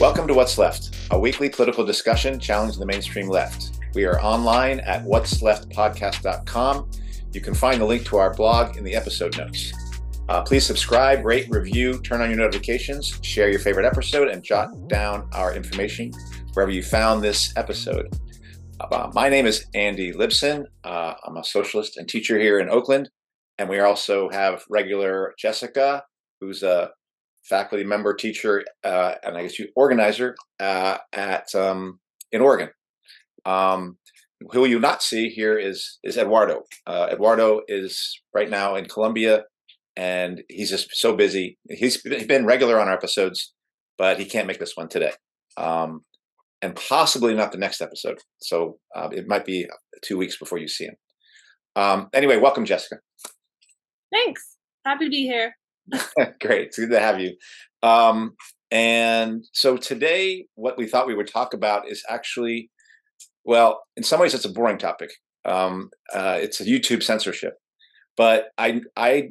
Welcome to What's Left, a weekly political discussion challenging the mainstream left. We are online at what'sleftpodcast.com. You can find the link to our blog in the episode notes. Uh, please subscribe, rate, review, turn on your notifications, share your favorite episode, and jot down our information wherever you found this episode. Uh, my name is Andy Libson. Uh, I'm a socialist and teacher here in Oakland. And we also have regular Jessica, who's a faculty member, teacher, uh, and I guess you organizer uh, at um, in Oregon. Um, who you not see here is is Eduardo. Uh, Eduardo is right now in Colombia, and he's just so busy. He's been regular on our episodes, but he can't make this one today. Um, and possibly not the next episode. So uh, it might be two weeks before you see him. Um, anyway, welcome, Jessica. Thanks. Happy to be here. Great. It's good to have you. Um, and so today, what we thought we would talk about is actually, well, in some ways, it's a boring topic. Um, uh, it's a YouTube censorship, but I, I,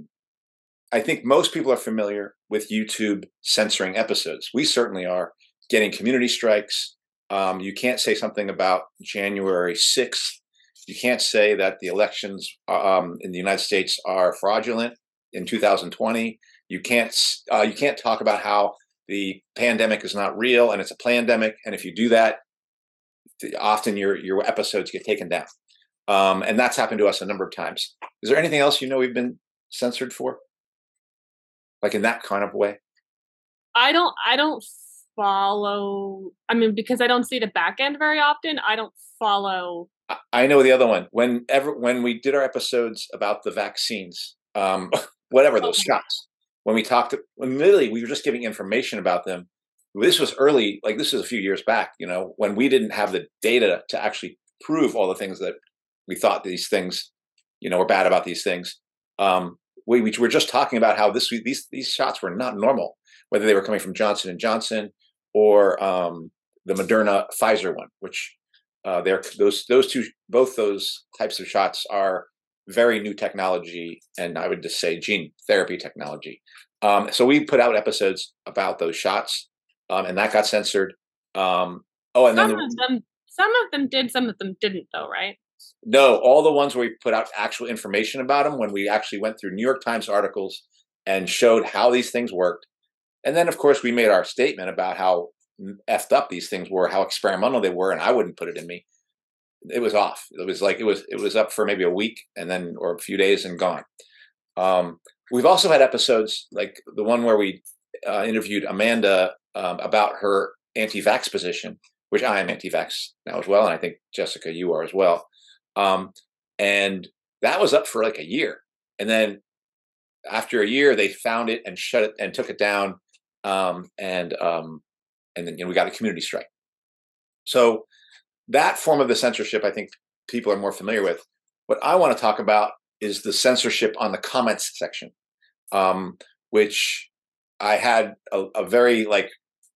I think most people are familiar with YouTube censoring episodes. We certainly are getting community strikes, um, you can't say something about January 6th. You can't say that the elections um, in the United States are fraudulent in 2020. You can't uh, you can't talk about how the pandemic is not real and it's a pandemic. And if you do that, often your your episodes get taken down. Um, and that's happened to us a number of times. Is there anything else you know we've been censored for, like in that kind of way? I don't. I don't follow i mean because i don't see the back end very often i don't follow i know the other one whenever when we did our episodes about the vaccines um whatever those shots. When we talked when literally we were just giving information about them this was early like this is a few years back you know when we didn't have the data to actually prove all the things that we thought these things you know were bad about these things. Um we, we were just talking about how this these these shots were not normal whether they were coming from johnson and johnson or um, the Moderna Pfizer one, which uh, they're those those two both those types of shots are very new technology, and I would just say gene therapy technology. Um, so we put out episodes about those shots, um, and that got censored. Um, oh, and some then of them, some of them did, some of them didn't, though, right? No, all the ones where we put out actual information about them, when we actually went through New York Times articles and showed how these things worked, and then, of course, we made our statement about how effed up these things were, how experimental they were, and I wouldn't put it in me. It was off. It was like it was it was up for maybe a week and then or a few days and gone. Um, we've also had episodes like the one where we uh, interviewed Amanda um, about her anti-vax position, which I am anti-vax now as well, and I think Jessica, you are as well. Um, and that was up for like a year, and then after a year, they found it and shut it and took it down um, and um, and then you know, we got a community strike. So that form of the censorship, I think people are more familiar with. What I want to talk about is the censorship on the comments section, um, which I had a, a very like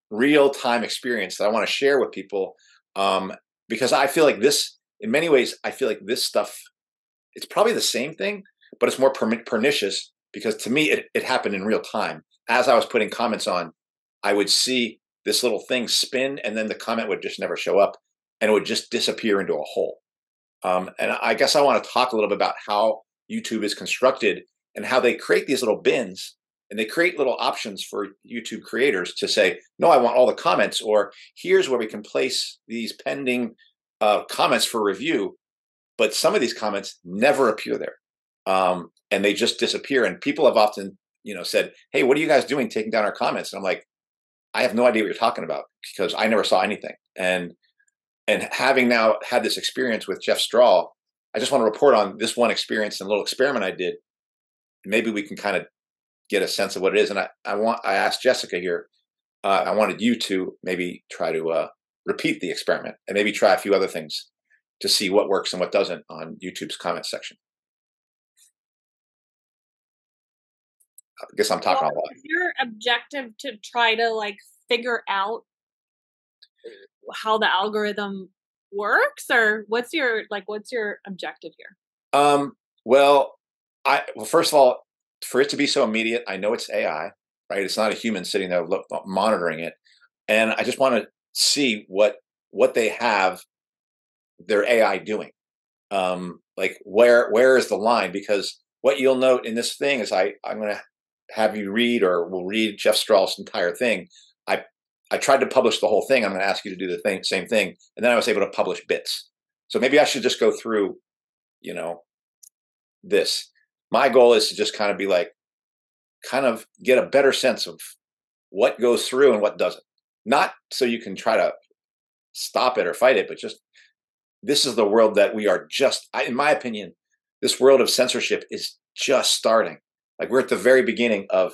real time experience that I want to share with people um, because I feel like this, in many ways, I feel like this stuff, it's probably the same thing, but it's more per- pernicious because to me, it, it happened in real time as I was putting comments on, I would see this little thing spin and then the comment would just never show up and it would just disappear into a hole. Um, and I guess I want to talk a little bit about how YouTube is constructed and how they create these little bins and they create little options for YouTube creators to say, no, I want all the comments, or here's where we can place these pending uh, comments for review. But some of these comments never appear there. Um, and they just disappear. And people have often you know, said, "Hey, what are you guys doing taking down our comments?" And I'm like, "I have no idea what you're talking about because I never saw anything." And and having now had this experience with Jeff Strahl, I just want to report on this one experience and little experiment I did. Maybe we can kind of get a sense of what it is. And I, I want I asked Jessica here. Uh, I wanted you to maybe try to uh, repeat the experiment and maybe try a few other things to see what works and what doesn't on YouTube's comment section. I guess I'm talking well, a lot. Is your objective to try to like figure out how the algorithm works, or what's your like what's your objective here? Um. Well, I well first of all, for it to be so immediate, I know it's AI, right? It's not a human sitting there look, monitoring it. and I just want to see what what they have their AI doing. Um, like where where is the line? Because what you'll note in this thing is I I'm going to have you read or we'll read Jeff Strahl's entire thing. I tried to publish the whole thing. I'm going to ask you to do the thing, same thing, and then I was able to publish bits. So maybe I should just go through, you know, this. My goal is to just kind of be like, kind of get a better sense of what goes through and what doesn't. Not so you can try to stop it or fight it, but just this is the world that we are just, in my opinion, this world of censorship is just starting. Like we're at the very beginning of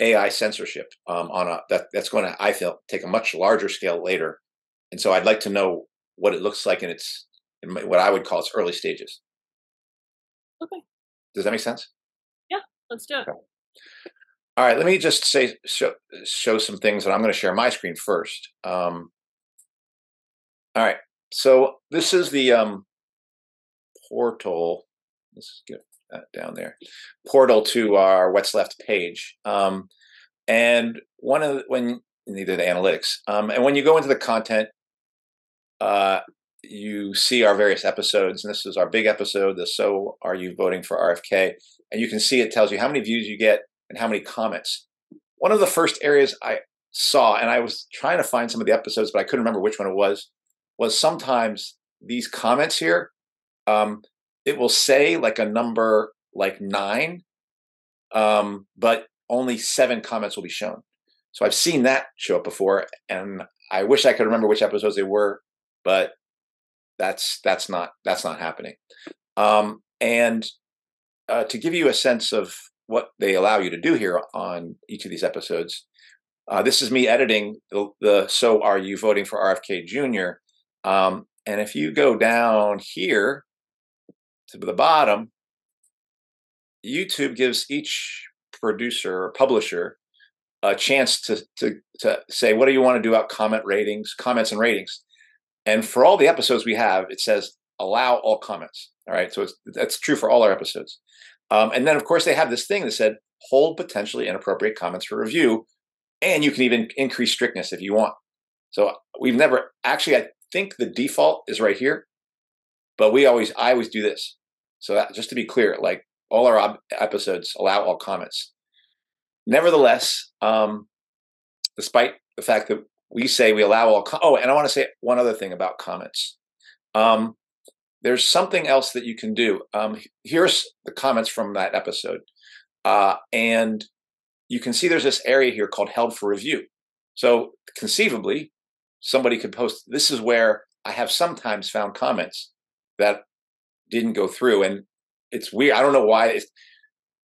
AI censorship um, on a that that's going to I feel take a much larger scale later, and so I'd like to know what it looks like in its in what I would call its early stages. Okay. Does that make sense? Yeah, let's do it. Okay. All right, let me just say show, show some things, and I'm going to share my screen first. Um, all right, so this is the um, portal. Let's get that down there. Portal to our what's left page, um, and one of the, when neither the analytics, um, and when you go into the content, uh, you see our various episodes, and this is our big episode. The so are you voting for RFK? And you can see it tells you how many views you get and how many comments. One of the first areas I saw, and I was trying to find some of the episodes, but I couldn't remember which one it was was sometimes these comments here, um, it will say like a number like nine, um, but only seven comments will be shown. So I've seen that show up before, and I wish I could remember which episodes they were, but that's that's not that's not happening. Um, and uh, to give you a sense of what they allow you to do here on each of these episodes, uh, this is me editing the, the "So Are You Voting for RFK Jr." Um, and if you go down here to the bottom, YouTube gives each producer or publisher a chance to, to, to say, what do you want to do about comment ratings, comments and ratings? And for all the episodes we have, it says allow all comments. All right. So that's true for all our episodes. Um, and then, of course, they have this thing that said hold potentially inappropriate comments for review. And you can even increase strictness if you want. So we've never actually, I think the default is right here, but we always, I always do this. So that, just to be clear, like all our ob- episodes allow all comments. Nevertheless, um, despite the fact that we say we allow all, com- oh, and I want to say one other thing about comments. Um, there's something else that you can do. Um, here's the comments from that episode. Uh, and you can see there's this area here called held for review. So conceivably, somebody could post this is where i have sometimes found comments that didn't go through and it's weird i don't know why it's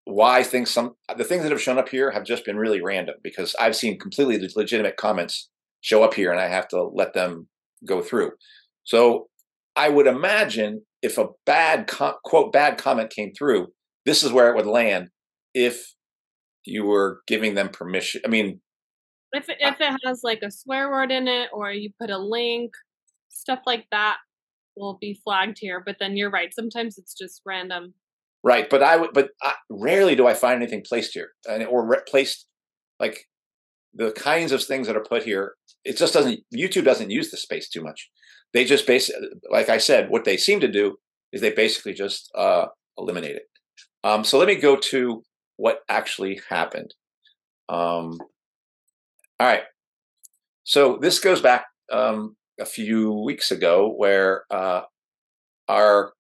why things some the things that have shown up here have just been really random because i've seen completely legitimate comments show up here and i have to let them go through. So i would imagine if a bad quote bad comment came through this is where it would land if you were giving them permission i mean if it, if it has like a swear word in it or you put a link, stuff like that will be flagged here. But then you're right. Sometimes it's just random. Right, but I would, but I, rarely do I find anything placed here, or re- placed like the kinds of things that are put here. It just doesn't. YouTube doesn't use the space too much. They just basically, like I said, what they seem to do is they basically just uh, eliminate it. Um, so let me go to what actually happened. Um, all right. So this goes back um, a few weeks ago where uh, our,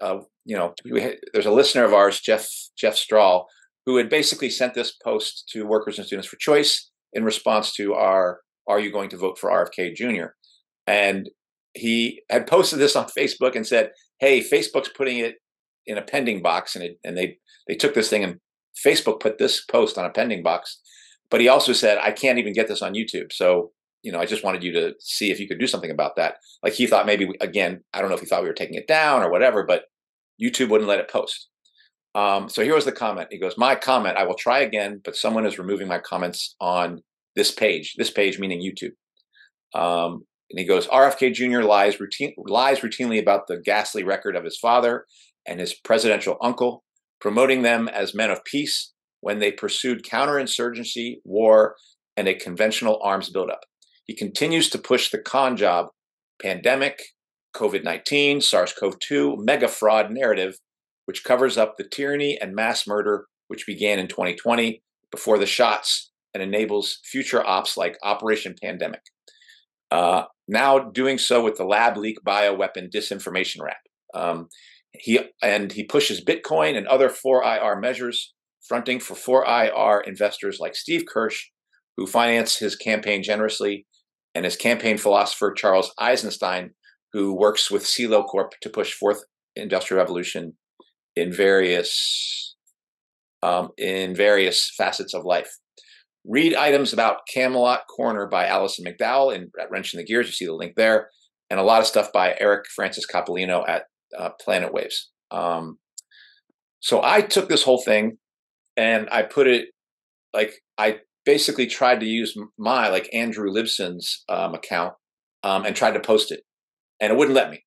uh, you know, had, there's a listener of ours, Jeff Jeff Strahl, who had basically sent this post to Workers and Students for Choice in response to our "Are you going to vote for RFK Jr.?" And he had posted this on Facebook and said, "Hey, Facebook's putting it in a pending box," and it, and they they took this thing and Facebook put this post on a pending box but he also said, I can't even get this on YouTube. So, you know, I just wanted you to see if you could do something about that. Like he thought maybe, again, I don't know if he thought we were taking it down or whatever, but YouTube wouldn't let it post. Um, so here was the comment. He goes, My comment, I will try again, but someone is removing my comments on this page, this page meaning YouTube. Um, and he goes, RFK Jr. lies routine lies routinely about the ghastly record of his father and his presidential uncle, promoting them as men of peace when they pursued counterinsurgency, war, and a conventional arms buildup. He continues to push the con job, pandemic, COVID 19, SARS CoV 2, mega fraud narrative, which covers up the tyranny and mass murder which began in 2020 before the shots and enables future ops like Operation Pandemic. Uh, now doing so with the lab leak bioweapon disinformation wrap. Um, he and he pushes Bitcoin and other 4IR measures, fronting for 4IR investors like Steve Kirsch, who financed his campaign generously, and his campaign philosopher Charles Eisenstein, who works with CELO Corp to push forth industrial revolution in various um, in various facets of life. Read items about Camelot Corner by Alison McDowell in at Wrench in the Gears. You see the link there, and a lot of stuff by Eric Francis Coppolino at uh, Planet Waves. Um, so I took this whole thing and I put it like I basically tried to use my like Andrew Libson's um, account um, and tried to post it, and it wouldn't let me.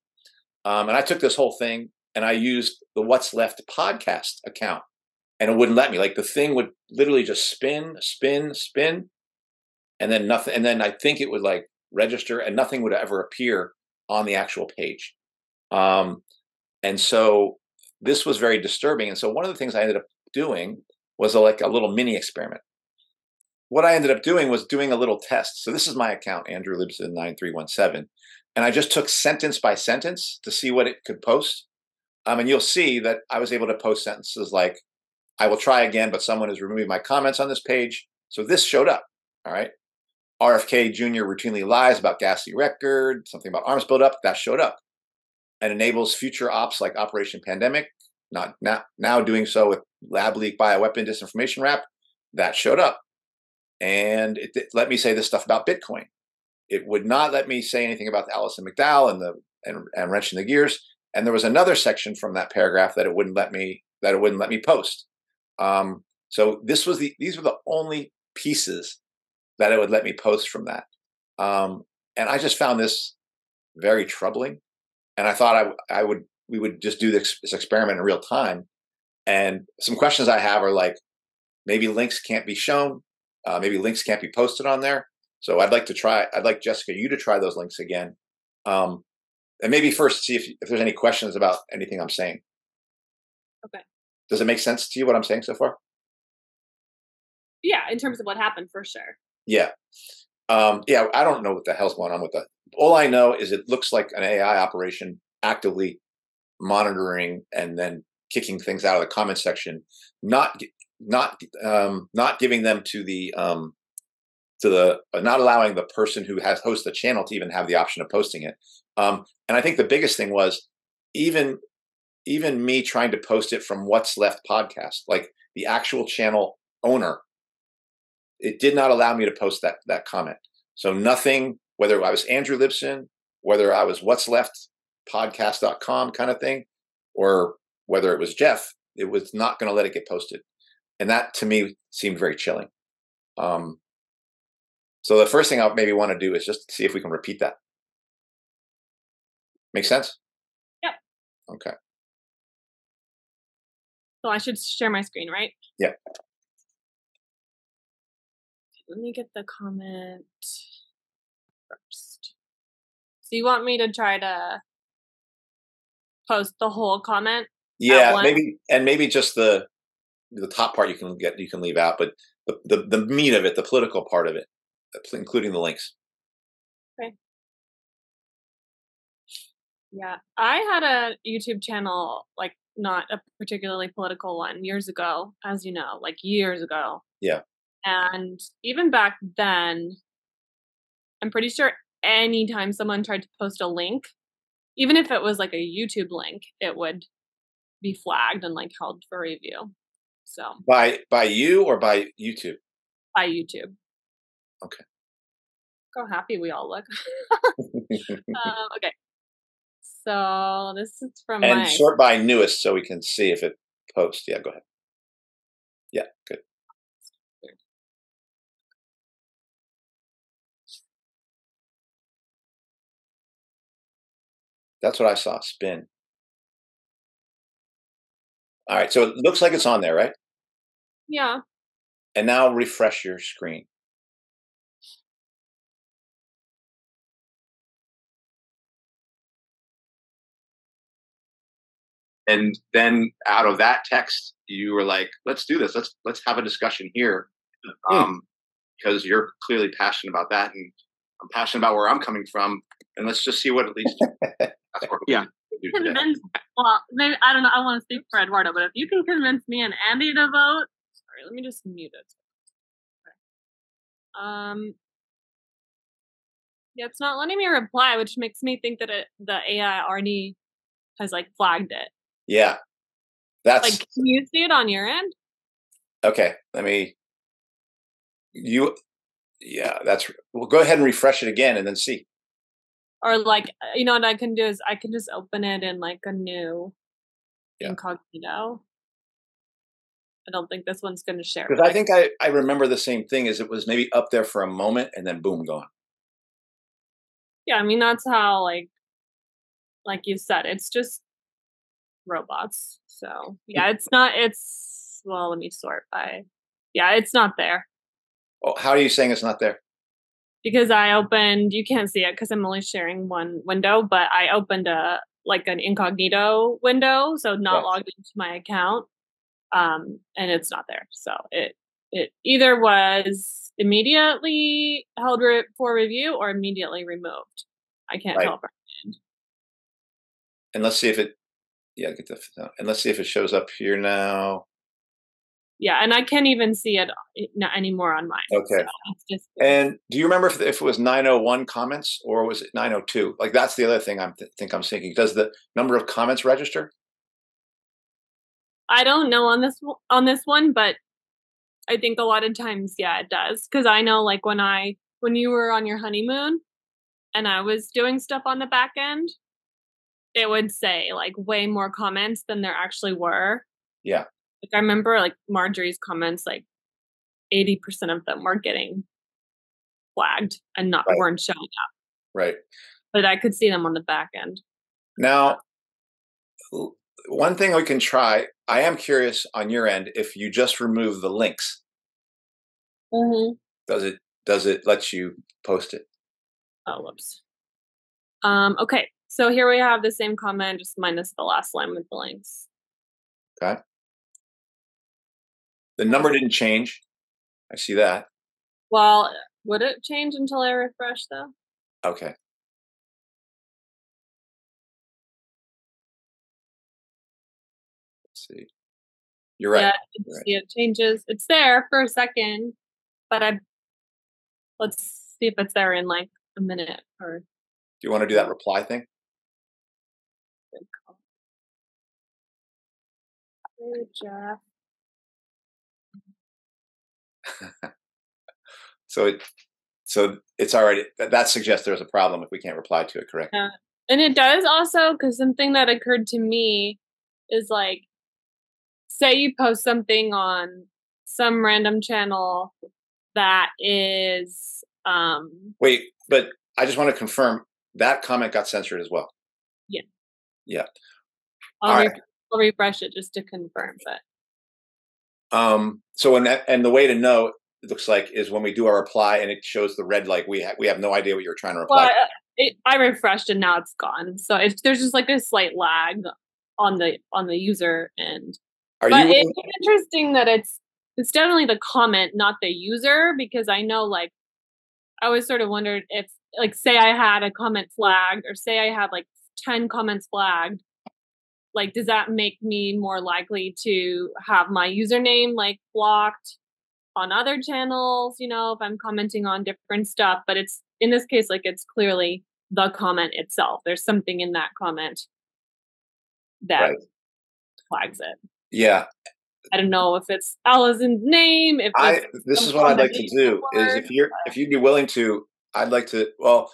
Um, and I took this whole thing and I used the What's Left podcast account, and it wouldn't let me. Like the thing would literally just spin, spin, spin, and then nothing. And then I think it would like register, and nothing would ever appear on the actual page. Um, and so this was very disturbing. And so one of the things I ended up doing was a, like a little mini experiment. What I ended up doing was doing a little test. So this is my account, Andrew Libson nine three one seven, and I just took sentence by sentence to see what it could post. Um, and you'll see that I was able to post sentences like, I will try again, but someone is removing my comments on this page. So this showed up. All right. RFK Jr. routinely lies about ghastly record, something about arms buildup, that showed up. And enables future ops like Operation Pandemic, not now, now doing so with lab leak bioweapon disinformation wrap. that showed up. And it, it let me say this stuff about Bitcoin. It would not let me say anything about the Alison McDowell and the and, and wrench in the gears. And there was another section from that paragraph that it wouldn't let me that it wouldn't let me post. Um, so this was the these were the only pieces that it would let me post from that. Um, and I just found this very troubling. And I thought I I would we would just do this, this experiment in real time. And some questions I have are like, maybe links can't be shown, uh, maybe links can't be posted on there. So I'd like to try. I'd like Jessica you to try those links again, um, and maybe first see if if there's any questions about anything I'm saying. Okay. Does it make sense to you what I'm saying so far? Yeah, in terms of what happened, for sure. Yeah. Um, yeah, I don't know what the hell's going on with that. All I know is it looks like an AI operation actively monitoring and then kicking things out of the comment section, not not um, not giving them to the um, to the uh, not allowing the person who has host the channel to even have the option of posting it. Um, and I think the biggest thing was even even me trying to post it from What's Left podcast, like the actual channel owner, it did not allow me to post that that comment. So nothing, whether I was Andrew Libson, whether I was What's Left podcast.com kind of thing, or whether it was Jeff, it was not going to let it get posted. And that to me seemed very chilling. Um, so the first thing I maybe want to do is just see if we can repeat that. Make sense? Yep. Okay. So I should share my screen, right? Yeah. Let me get the comment first. So you want me to try to post the whole comment? Yeah, maybe and maybe just the the top part you can get you can leave out, but the the, the meat of it, the political part of it, uh, including the links. Okay. Yeah, I had a YouTube channel, like not a particularly political one, years ago, as you know, like years ago. Yeah. And even back then, I'm pretty sure anytime someone tried to post a link, even if it was like a YouTube link, it would be flagged and like held for review. So By by you or by YouTube? by YouTube. Okay. Look how happy we all look. uh, okay. So this is from and my sort by newest so we can see if it posts. Yeah, go ahead. Yeah, good. That's what I saw. Spin. All right. So it looks like it's on there, right? Yeah. And now refresh your screen. And then out of that text, you were like, let's do this. Let's let's have a discussion here. Hmm. Um, because you're clearly passionate about that and I'm passionate about where I'm coming from. And let's just see what at least yeah convince well maybe i don't know i want to speak for eduardo but if you can convince me and andy to vote sorry let me just mute it Okay. um yeah it's not letting me reply which makes me think that it the ai already has like flagged it Yeah. That's like can you see it on your end okay. Let me. You. Yeah, that's. Well, go ahead and refresh it again, and then see. Or like uh, you know what i can do is i can just open it in like a new Yeah. incognito i don't think this one's going to share Because I think I I remember the same thing. as it was maybe up there for a moment, and then boom, gone. Yeah, I mean that's how like like you said, it's just robots. So yeah, it's not it's well let me sort by yeah, it's not there. Oh, how are you saying it's not there? Because I opened you can't see it because I'm only sharing one window, but I opened a like an incognito window, so not logged into my account. Um and it's not there. So it it either was immediately held re- for review or immediately removed. I can't Right. tell. And let's see if it. Yeah, get the. And let's see if it shows up here now. Yeah, and I can't even see it uh, anymore on mine. Okay. so And do you remember if, if it was 901 comments or was it 902? Like that's the other thing I'm th- think I'm thinking. Does the number of comments register? I don't know on this on this one, but I think a lot of times, yeah, it does. Because I know, like when I when you were on your honeymoon, and I was doing stuff on the back end, it would say like way more comments than there actually were. Yeah. Like I remember, like Marjorie's comments, like eighty percent of them were getting flagged and not Right. weren't showing up, Right. but I could see them on the back end. Now, one thing we can try. I am curious on your end if you just remove the links, Mm-hmm. does it does it let you post it? Oh, whoops. Um, okay, so here we have the same comment, just minus the last line with the links. The number didn't change. I see that. Well, would it change until I refresh though? Okay. Let's see. You're right. Yeah, can Right. it changes. It's there for a second, but I let's see if it's there in like a minute or Do you want to do that reply thing? Hey, Jeff. So it so it's already that, suggests there's a problem if we can't reply to it, correct? Yeah. And it does also because something that occurred to me is like, say you post something on some random channel that is, um, Wait, but I just want to confirm that comment got censored as well. I'll, All re- right. I'll refresh it just to confirm. But Um, so and that, and the way to know it looks like is when we do our reply and it shows the red like we ha- we have no idea what you're trying to reply. well, I, it, I refreshed and now it's gone. So if there's just like a slight lag on the on the user end. Are but you it's interesting that it's it's definitely the comment, not the user, because I know like I always sort of wondered if like say I had a comment flagged or say I had like ten comments flagged, like does that make me more likely to have my username like blocked on other channels, you know, if I'm commenting on different stuff, but it's in this case like it's clearly the comment itself. There's something in that comment that Right. flags it. yeah, I don't know if it's Alison's name. If I this is what I'd like to do is if you're if you'd be willing to, I'd like to. Well,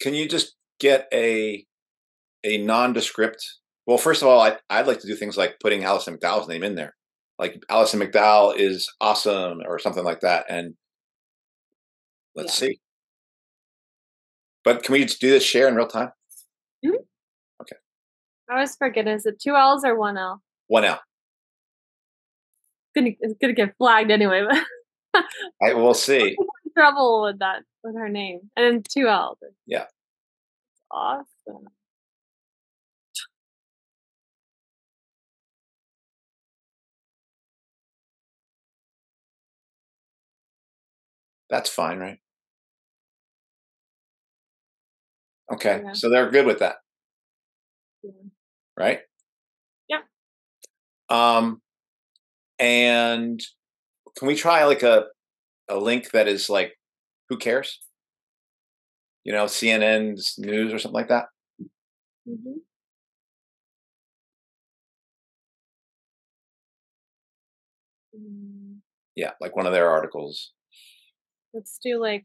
can you just get a a nondescript? Well, first of all, I I'd like to do things like putting Alison McDowell's name in there, like Alison McDowell is awesome or something like that, and let's see. But can we just do this share in real time? Mm-hmm. Okay. I always forget. Is it two L's or one L? One L. Gonna it's gonna get flagged anyway. But I will see. trouble with that with her name and then two L's. Yeah. Awesome. That's fine, right? Okay, Yeah. so they're good with that, Yeah. right? Yeah. Um, and can we try like a a link that is like, who cares? You know, CNN's news or something like that. Mhm. Mm, Yeah, like one of their articles. Let's do like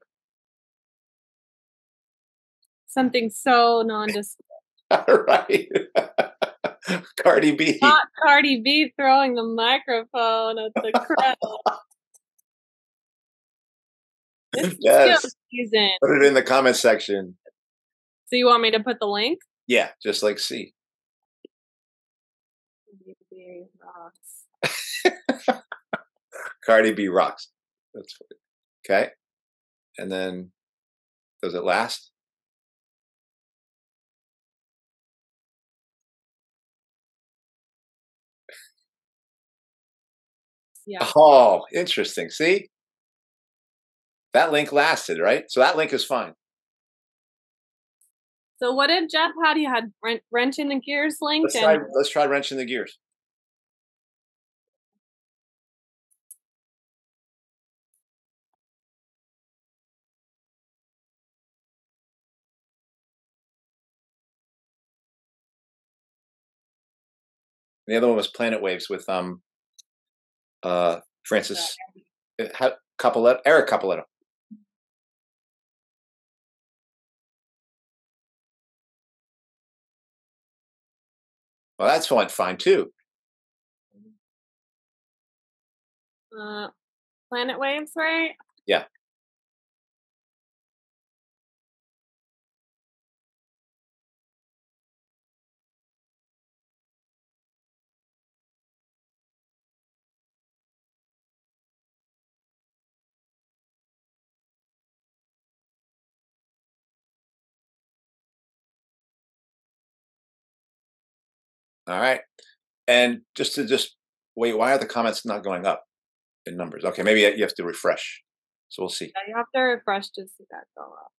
something so nondescript. right. Cardi B. Not Cardi B throwing the microphone at the crowd. It's Yes. still season. Put it in the comment section. So you want me to put the link? Yeah, just like C. Cardi B rocks. Cardi B rocks. That's funny. Okay. And then does it last? Yeah. Oh, interesting. See? That link lasted, right? So that link is fine. So what if Jeff had he had wren- wrench in the gears linked Let's try and let's try wrench in the gears. The other one was Planet Waves with um uh Francis uh, Capoletto, Eric Capoletto. Well, that's fine, fine too. uh, Planet Waves, right? Yeah. All right. And just to just wait, why are the comments not going up in numbers? Okay, maybe uh, you have to refresh. So we'll see. Yeah, you have to refresh to see that go up.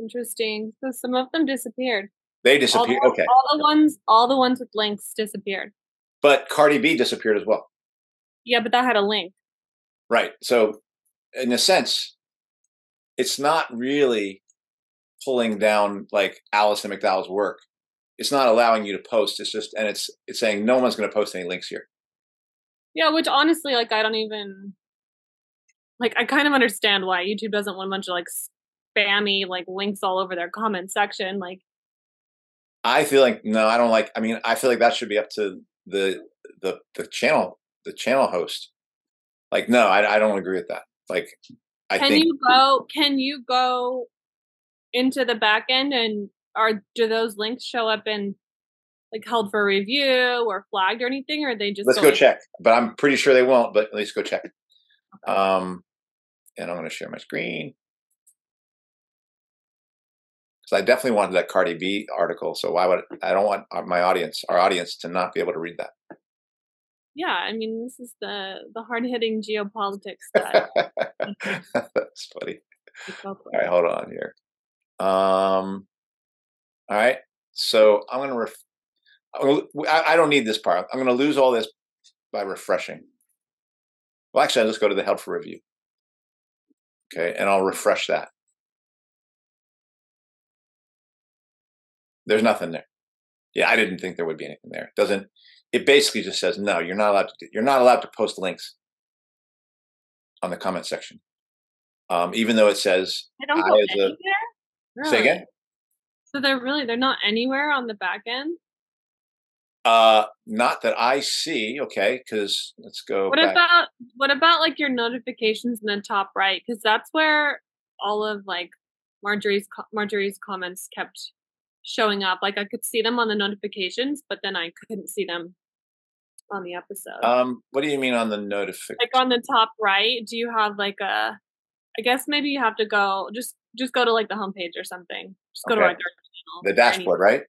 Interesting. So some of them disappeared. They All the, Okay. all the ones, all the ones with links disappeared. But Cardi B disappeared as well. Yeah, but that had a link. Right. So in a sense, it's not really pulling down like Alison McDowell's work. It's not allowing you to post. It's just and it's it's saying no one's gonna post any links here. Yeah, which honestly, like, I don't even like. I kind of understand why YouTube doesn't want a bunch of like spammy like links all over their comment section. Like, I feel like no, I don't like I mean, I feel like that should be up to the the the channel, the channel host. Like, no, I I don't agree with that. Like I can think you go? Can you go into the back end and are do those links show up in like held for review or flagged or anything, or are they just let's go like- check. But I'm pretty sure they won't, but at least go check. Um and I'm gonna share my screen. Because I definitely wanted that Cardi B article. So why would I don't want our- my audience, our audience, to not be able to read that. Yeah, I mean, this is the the hard hitting geopolitics that That's funny. All right, hold on here. Um, all right. So I'm gonna. Ref- I, I don't need this part. I'm gonna lose all this by refreshing. Well, actually, I'll just go to the help for review. Okay, and I'll refresh that. There's nothing there. Yeah, I didn't think there would be anything there. It doesn't. It basically just says no. You're not allowed to. You're not allowed to post links on the comment section. Um, even though it says They don't go as a- anywhere. say again. So they're really they're not anywhere on the back end. Uh, not that I see. Okay, because let's go. What back. about what about like your notifications in the top right? Because that's where all of like Marjorie's Marjorie's comments kept showing up. Like I could see them on the notifications, but then I couldn't see them on the episode. Um, what do you mean on the notification? like on the top right, do you have like a? I guess maybe you have to go just just go to like the homepage or something. Just go to our channel. the dashboard, right?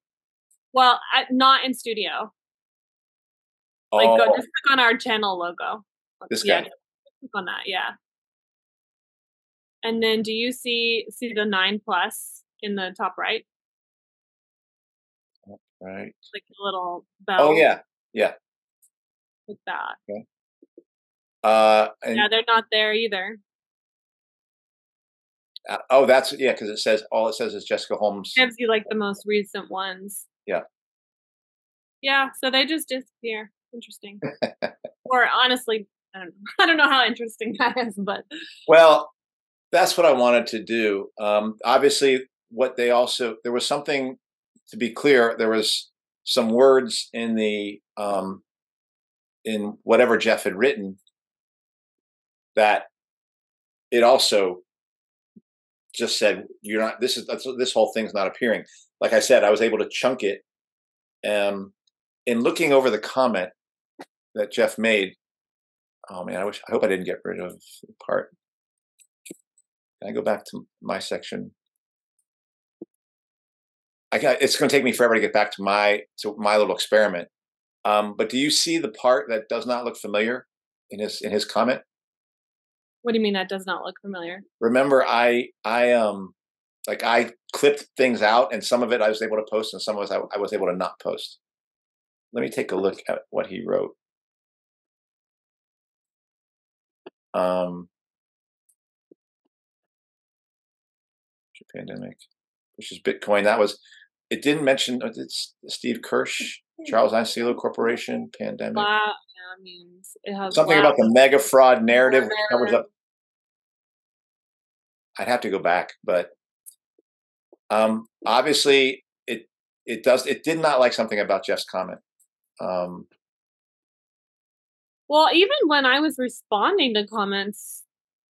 Well, I, not in studio. Like oh, go just click on our channel logo. This yeah, guy. click on that. Yeah. And then do you see see the nine plus in the top right? right. Like the little bell. Oh yeah. yeah. Like that. Uh, and Yeah, they're not there either. uh, oh, that's yeah, because it says all it says is Jessica Holmes. Gives you like the most recent ones. Yeah. Yeah, so they just disappear. Interesting. or honestly, I don't know. I don't know how interesting that is, but Well, that's what I wanted to do. Um, obviously, what they also there was something to be clear. There was some words in the um, in whatever Jeff had written that it also just said you're not. This is this whole thing's not appearing. Like I said, I was able to chunk it. Um, in looking over the comment that Jeff made, oh man, I wish I hope I didn't get rid of the part. Can I go back to my section? I got, it's going to take me forever to get back to my to my little experiment. Um, but do you see the part that does not look familiar in his in his comment? what do you mean that does not look familiar? Remember, I I um like I clipped things out, and some of it I was able to post, and some of it I, I was able to not post. Let me take a look at what he wrote. Um, pandemic, which is Bitcoin. That was it. Didn't mention uh, it's Steve Kirsch, Charles Einstein Corporation, pandemic. Yeah, means it has Something about the mega fraud narrative, which covers up. I'd have to go back, but um, obviously it it does it did not like something about Jeff's comment. Um, Well, even when I was responding to comments,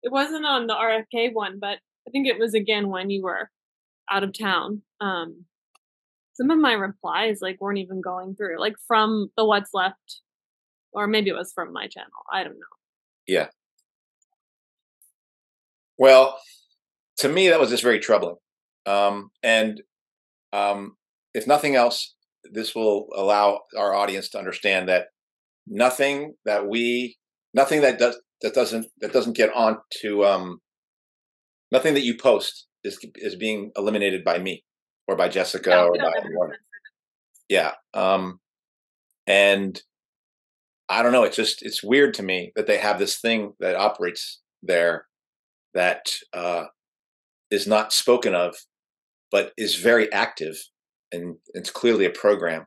it wasn't on the RFK one, but I think it was again when you were out of town. Um, some of my replies like weren't even going through, like from the what's left, or maybe it was from my channel. I don't know. Yeah. Well, to me that was just very troubling, um, and um, if nothing else, this will allow our audience to understand that nothing that we nothing that does that doesn't that doesn't get on to um nothing that you post is is being eliminated by me or by Jessica No, or by yeah um and i don't know it's just it's weird to me that they have this thing that operates there that uh is not spoken of but is very active and it's clearly a program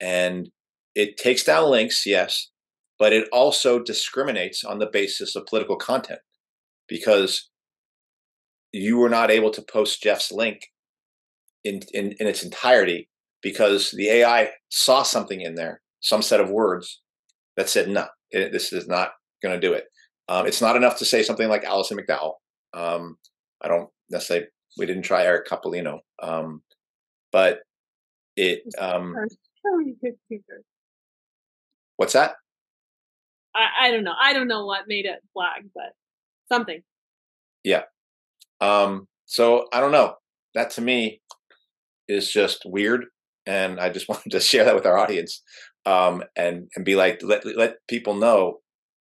and it takes down links yes but it also discriminates on the basis of political content because you were not able to post jeff's link in, in, in its entirety because the ai saw something in there some set of words that said no it, this is not going to do it um, it's not enough to say something like alison mcdowell um, i don't necessarily we didn't try eric coppolino um, but it um, what's that I, I don't know. I don't know what made it flag, but something. Yeah. Um, so I don't know. That to me is just weird, and I just wanted to share that with our audience, um, and and be like, let let people know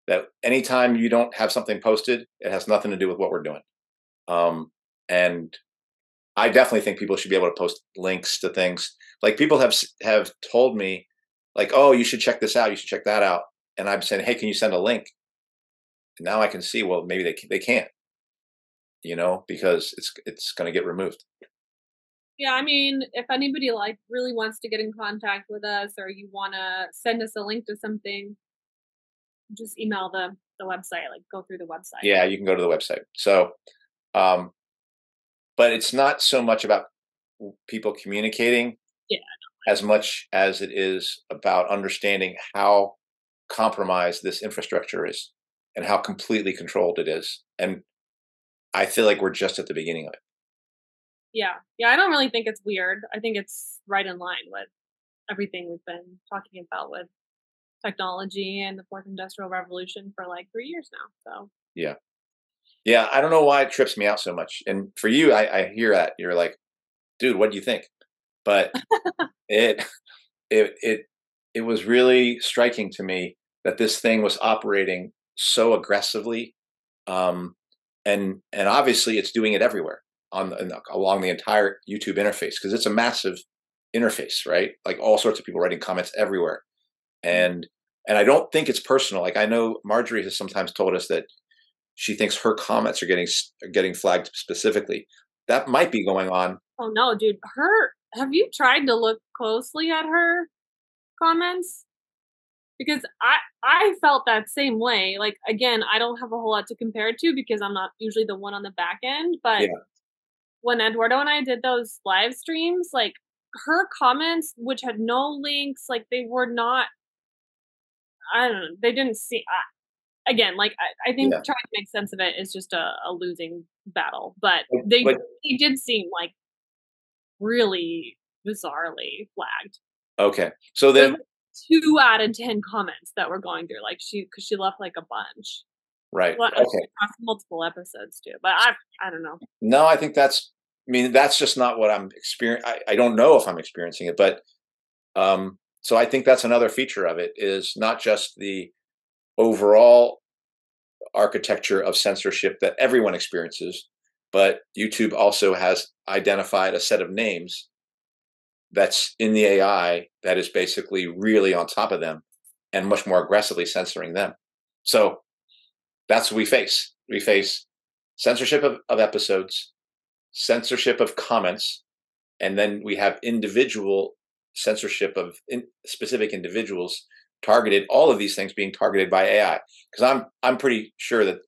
that anytime you don't have something posted, it has nothing to do with what we're doing. Um, and I definitely think people should be able to post links to things. Like people have have told me, like, oh, you should check this out. You should check that out. And I'm saying, hey, can you send a link? And now I can see. Well, maybe they they can't you know, because it's it's going to get removed. Yeah, I mean, if anybody like really wants to get in contact with us or you want to send us a link to something, just email the the website, like go through the website. Yeah, you can go to the website. So, um, but it's not so much about people communicating, Yeah, as much as it is about understanding how compromised this infrastructure is and how completely controlled it is. And I feel like we're just at the beginning of it. Yeah. Yeah, I don't really think it's weird. I think it's right in line with everything we've been talking about with technology and the fourth industrial revolution for like 3 years now. So, Yeah, Yeah. I don't know why it trips me out so much. And for you, I, I hear that you're like, dude, what do you think? But it, it, it, it was really striking to me that this thing was operating so aggressively, um, and and obviously it's doing it everywhere on the, along the entire YouTube interface because it's a massive interface, right? Like all sorts of people writing comments everywhere, mm. and and I don't think it's personal. Like I know Marjorie has sometimes told us that she thinks her comments are getting are getting flagged specifically. That might be going on. Oh no, dude. Her have you tried to look closely at her comments? Because I I felt that same way. Like again, I don't have a whole lot to compare it to because I'm not usually the one on the back end, but Yeah. When Eduardo and I did those live streams, like her comments which had no links, like they were not I don't know, they didn't see I, again, like I, I think Yeah. trying to make sense of it is just a, a losing battle. But they but- they did seem like really bizarrely flagged. Okay, so then like two out of ten comments that were going through, like she because she left like a bunch. right, Well, okay. multiple episodes too. But I I don't know. No, I think that's. I mean, that's just not what I'm experiencing. I, don't know if I'm experiencing it, but um, so I think that's another feature of it is not just the overall architecture of censorship that everyone experiences, but YouTube also has identified a set of names that's in the AI that is basically really on top of them and much more aggressively censoring them. So that's what we face. We face censorship of, of episodes, censorship of comments, and then we have individual censorship of in, specific individuals targeted. All of these things being targeted by AI. Because I'm I'm pretty sure that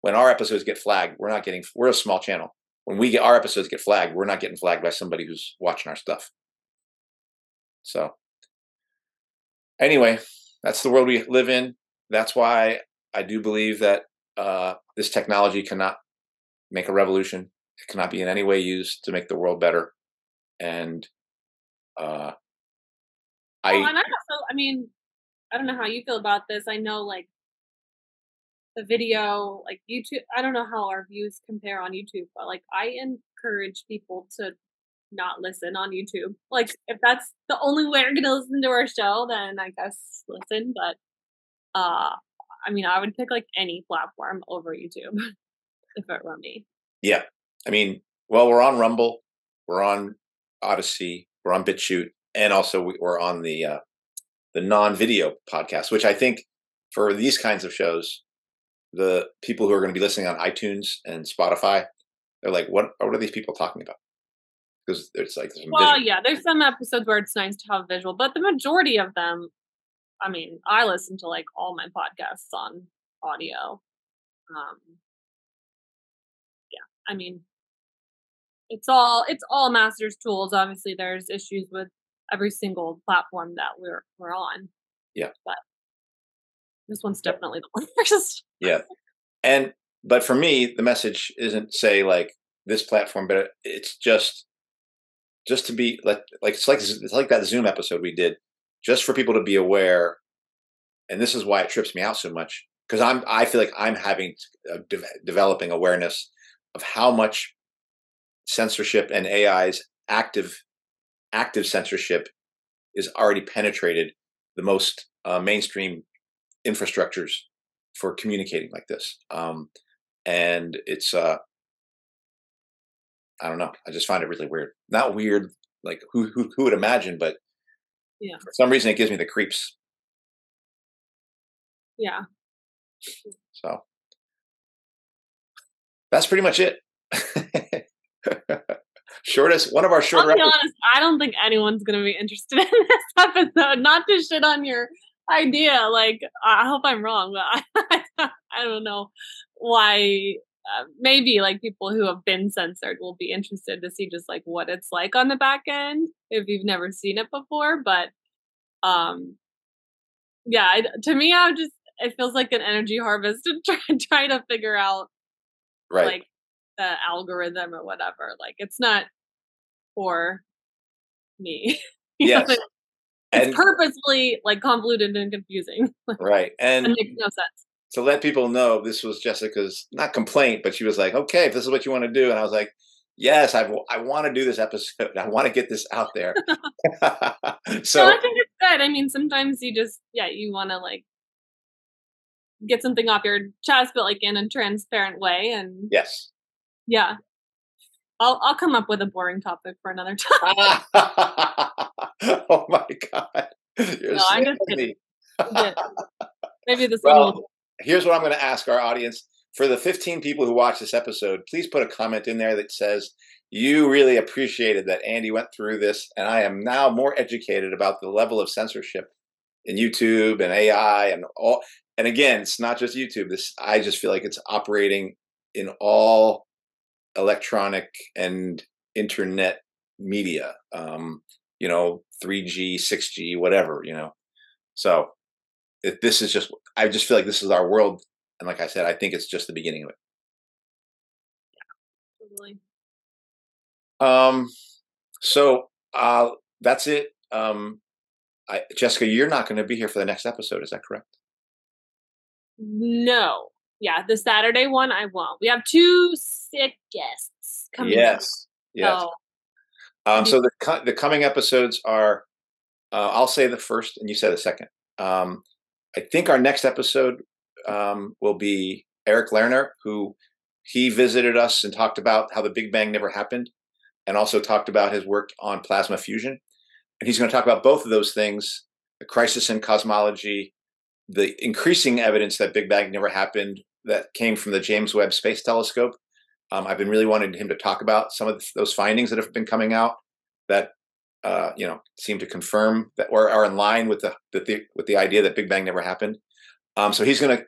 when our episodes get flagged, we're not getting. We're a small channel. When we get our episodes get flagged, we're not getting flagged by somebody who's watching our stuff. So anyway, that's the world we live in. That's why I do believe that uh, this technology cannot make a revolution. It cannot be in any way used to make the world better. And uh, I, well, and I also, I mean, I don't know how you feel about this. I know, like, the video, like YouTube. I don't know how our views compare on YouTube, but like, I encourage people to not listen on YouTube. Like, if that's the only way you're gonna listen to our show, then I guess listen. But, uh, I mean, I would pick like any platform over YouTube if it were me. yeah, I mean, well, we're on Rumble, we're on Odysee, we're on BitChute, and also we- we're on the uh, the non-video podcast, which I think for these kinds of shows, the people who are going to be listening on iTunes and Spotify, they're like, "What? What are these people talking about?" Because it's like Well, visual- yeah, there's some episodes where it's nice to have visual, but the majority of them, I mean, I listen to like all my podcasts on audio. Um, yeah, I mean, it's all it's all masters tools. Obviously, there's issues with every single platform that we're we're on. Yeah. but this one's definitely the worst. Yeah. And but for me, the message isn't say like this platform, but it's just just to be like like it's like it's like that Zoom episode we did, just for people to be aware. And this is why it trips me out so much because I'm I feel like I'm having uh, de- developing awareness of how much censorship and AI's active active censorship is already penetrated the most uh, mainstream infrastructures for communicating like this. Um, and it's uh I don't know. I just find it really weird. Not weird, like who who who would imagine, but Yeah. for some reason it gives me the creeps. Yeah, So that's pretty much it. Shortest one of our I'll shorter be episodes. honest. I don't think anyone's gonna be interested in this episode. Not to shit on your idea. Like, I hope I'm wrong, but I, I don't know why. Uh, maybe like people who have been censored will be interested to see just like what it's like on the back end if you've never seen it before. But um, yeah, I, to me, I just it feels like an energy harvest to try try to figure out Right. like the algorithm or whatever. Like it's not for me. Know, Yes. It's and purposefully like convoluted and confusing. right. and And makes no sense. to let people know this was Jessica's not complaint, but she was like, okay, if this is what you want to do. And I was like, yes, I've, I want to do this episode. I want to get this out there. so I think it's good. I mean, sometimes you just yeah, you want to like get something off your chest, but like in a transparent way. And yes, yeah, I'll I'll come up with a boring topic for another time. oh my god, You're no, I'm just kidding. Maybe this well, will. Here's what I'm going to ask our audience. For the 15 people who watch this episode, please put a comment in there that says you really appreciated that Andy went through this, and I am now more educated about the level of censorship in YouTube and AI and all. And again, it's not just YouTube. This I just feel like it's operating in all electronic and internet media. Um, you know, 3G, 6G, whatever. You know, so if this is just. I just feel like this is our world, and like I said, I think it's just the beginning of it. Yeah, totally. Um, so uh, that's it. Um, I, Jessica, you're not going to be here for the next episode. Is that correct? No. Yeah, the Saturday one I won't. We have two sick guests coming. Yes. Yes. So, um, so the the coming episodes are, uh, I'll say the first, and you say the second. Um, I think our next episode um, will be Eric Lerner, who he visited us and talked about how the Big Bang never happened, and also talked about his work on plasma fusion. And he's going to talk about both of those things: the crisis in cosmology, the increasing evidence that Big Bang never happened that came from the James Webb Space Telescope. Um, I've been really wanting him to talk about some of those findings that have been coming out that uh, you know seem to confirm that or are in line with the, the with the idea that Big Bang never happened. Um, so he's gonna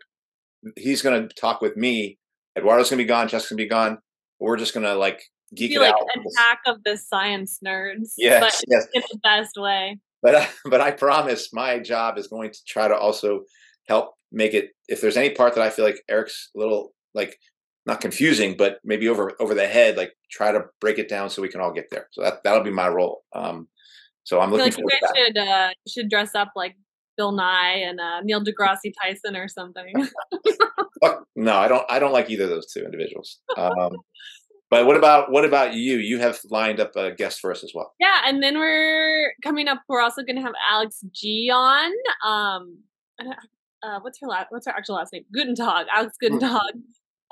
he's gonna talk with me. Eduardo's gonna be gone. Jessica's gonna be gone. We're just gonna like geek it like out. Attack of the science nerds. Yes, yes. in the best way. But but I promise my job is going to try to also help make it. If there's any part that I feel like Eric's a little like not confusing, but maybe over over the head, like try to break it down so we can all get there. So that that'll be my role. Um, so I'm looking like forward you guys should uh, should dress up like Bill Nye and uh, Neil deGrasse Tyson or something. no, I don't. I don't like either of those two individuals. Um, but what about what about you? You have lined up a guest for us as well. Yeah, and then we're coming up. We're also going to have Alex G on. Um, uh, what's her last? What's her actual last name? Gutentag, Alex Gutentag.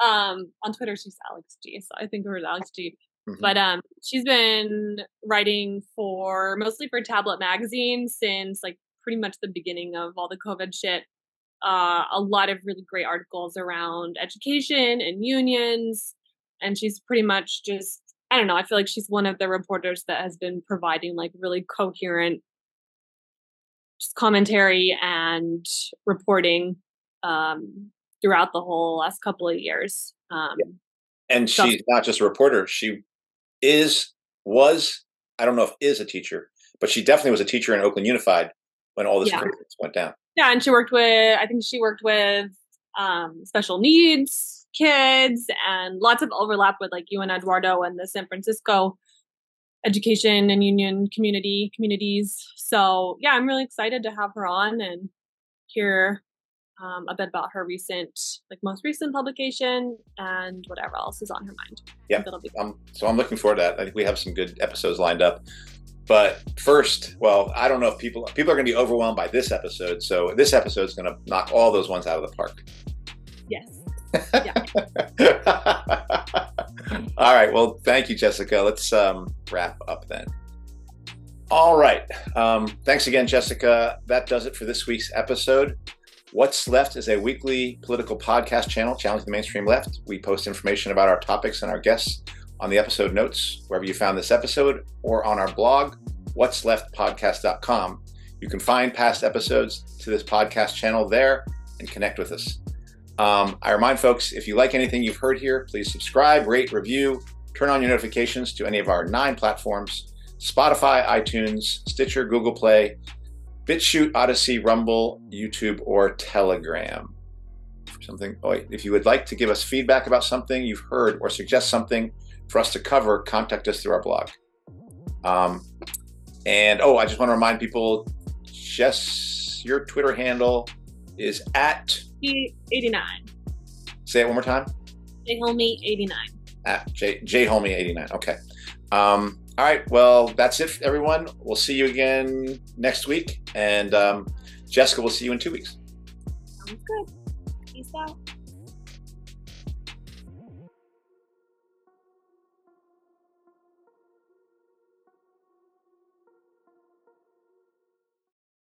Um, on Twitter, she's Alex G. So I think her is Alex G. Mm-hmm. But um, she's been writing for mostly for Tablet Magazine since like pretty much the beginning of all the COVID shit. Uh, a lot of really great articles around education and unions, and she's pretty much just I don't know. I feel like she's one of the reporters that has been providing like really coherent just commentary and reporting um, throughout the whole last couple of years. Um, yeah. And so, she's not just a reporter; she is was I don't know if is a teacher, but she definitely was a teacher in Oakland Unified when all this yeah. went down. Yeah, and she worked with I think she worked with um, special needs kids and lots of overlap with like you and Eduardo and the San Francisco education and union community communities. So yeah, I'm really excited to have her on and hear um, a bit about her recent, like most recent publication and whatever else is on her mind. Yeah. Um, so I'm looking forward to that. I think we have some good episodes lined up. But first, well, I don't know if people people are going to be overwhelmed by this episode. So this episode is going to knock all those ones out of the park. Yes. Yeah. all right. Well, thank you, Jessica. Let's um, wrap up then. All right. Um, thanks again, Jessica. That does it for this week's episode. What's Left is a weekly political podcast channel challenging the mainstream left. We post information about our topics and our guests on the episode notes, wherever you found this episode, or on our blog, whatsleftpodcast.com. You can find past episodes to this podcast channel there and connect with us. Um, I remind folks if you like anything you've heard here, please subscribe, rate, review, turn on your notifications to any of our nine platforms Spotify, iTunes, Stitcher, Google Play, BitChute, Odysee, Rumble, YouTube, or Telegram. Something. Oh, if you would like to give us feedback about something you've heard or suggest something for us to cover, contact us through our blog. Um, and oh, I just want to remind people, Jess, your Twitter handle is at 89. Say it one more time. J Homie 89. At J J eighty nine. Okay. Um, all right. Well, that's it, everyone. We'll see you again next week, and um, Jessica, we'll see you in two weeks. Sounds good. Peace out.